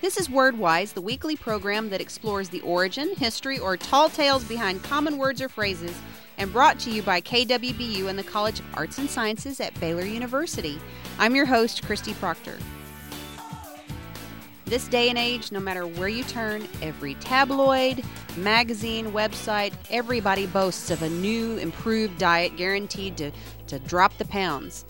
This is WordWise, the weekly program that explores the origin, history, or tall tales behind common words or phrases, and brought to you by KWBU and the College of Arts and Sciences at Baylor University. I'm your host, Christy Proctor. This day and age, no matter where you turn, every tabloid, magazine, website, everybody boasts of a new, improved diet guaranteed to, to drop the pounds.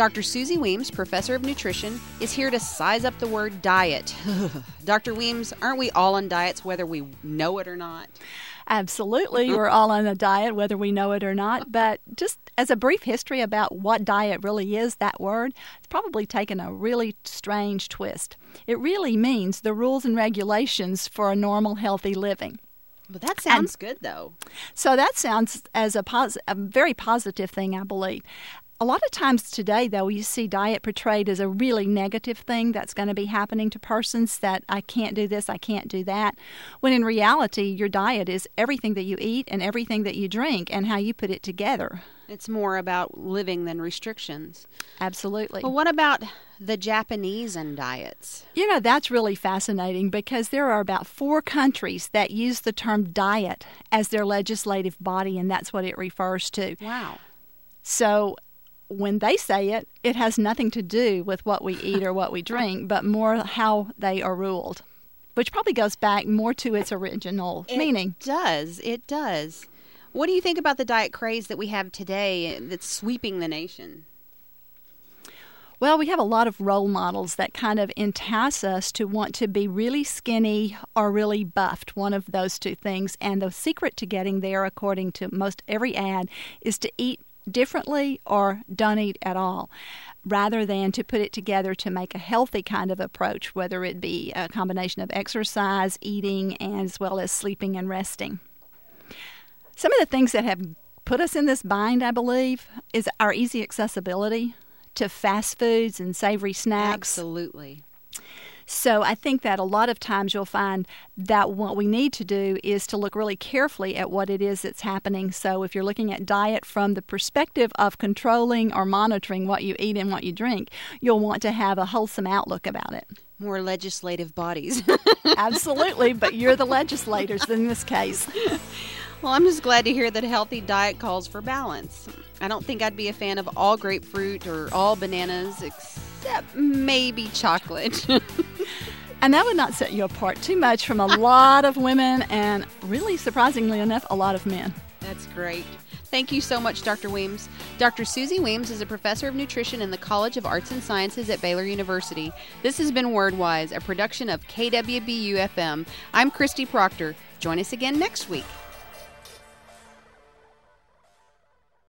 Dr. Suzy Weems, professor of nutrition, is here to size up the word diet. Dr. Weems, aren't we all on diets whether we know it or not? Absolutely, we're all on a diet whether we know it or not. But just as a brief history about what diet really is, that word, it's probably taken a really strange twist. It really means the rules and regulations for a normal, healthy living. But that sounds and, good, though. So that sounds as a, pos- a very positive thing, I believe. A lot of times today, though, you see diet portrayed as a really negative thing that's going to be happening to persons that I can't do this, I can't do that. When in reality, your diet is everything that you eat and everything that you drink and how you put it together. It's more about living than restrictions. Absolutely. Well, what about the Japanese and diets? You know, that's really fascinating because there are about four countries that use the term diet as their legislative body, and that's what it refers to. Wow. So when they say it, it has nothing to do with what we eat or what we drink, but more how they are ruled, which probably goes back more to its original it meaning. It does. It does. What do you think about the diet craze that we have today that's sweeping the nation? Well, we have a lot of role models that kind of entice us to want to be really skinny or really buffed, one of those two things. And the secret to getting there, according to most every ad, is to eat differently or don't eat at all rather than to put it together to make a healthy kind of approach, whether it be a combination of exercise, eating, as well as sleeping and resting. Some of the things that have put us in this bind, I believe, is our easy accessibility to fast foods and savory snacks. Absolutely. So I think that a lot of times you'll find that what we need to do is to look really carefully at what it is that's happening. So if you're looking at diet from the perspective of controlling or monitoring what you eat and what you drink, you'll want to have a wholesome outlook about it. More legislative bodies. Absolutely, but you're the legislators in this case. Well, I'm just glad to hear that a healthy diet calls for balance. I don't think I'd be a fan of all grapefruit or all bananas, except maybe chocolate. and that would not set you apart too much from a lot of women and, really surprisingly enough, a lot of men. That's great. Thank you so much, Dr. Weems. Dr. Suzy Weems is a professor of nutrition in the College of Arts and Sciences at Baylor University. This has been WordWise, a production of KWBU FM. I'm Christy Proctor. Join us again next week.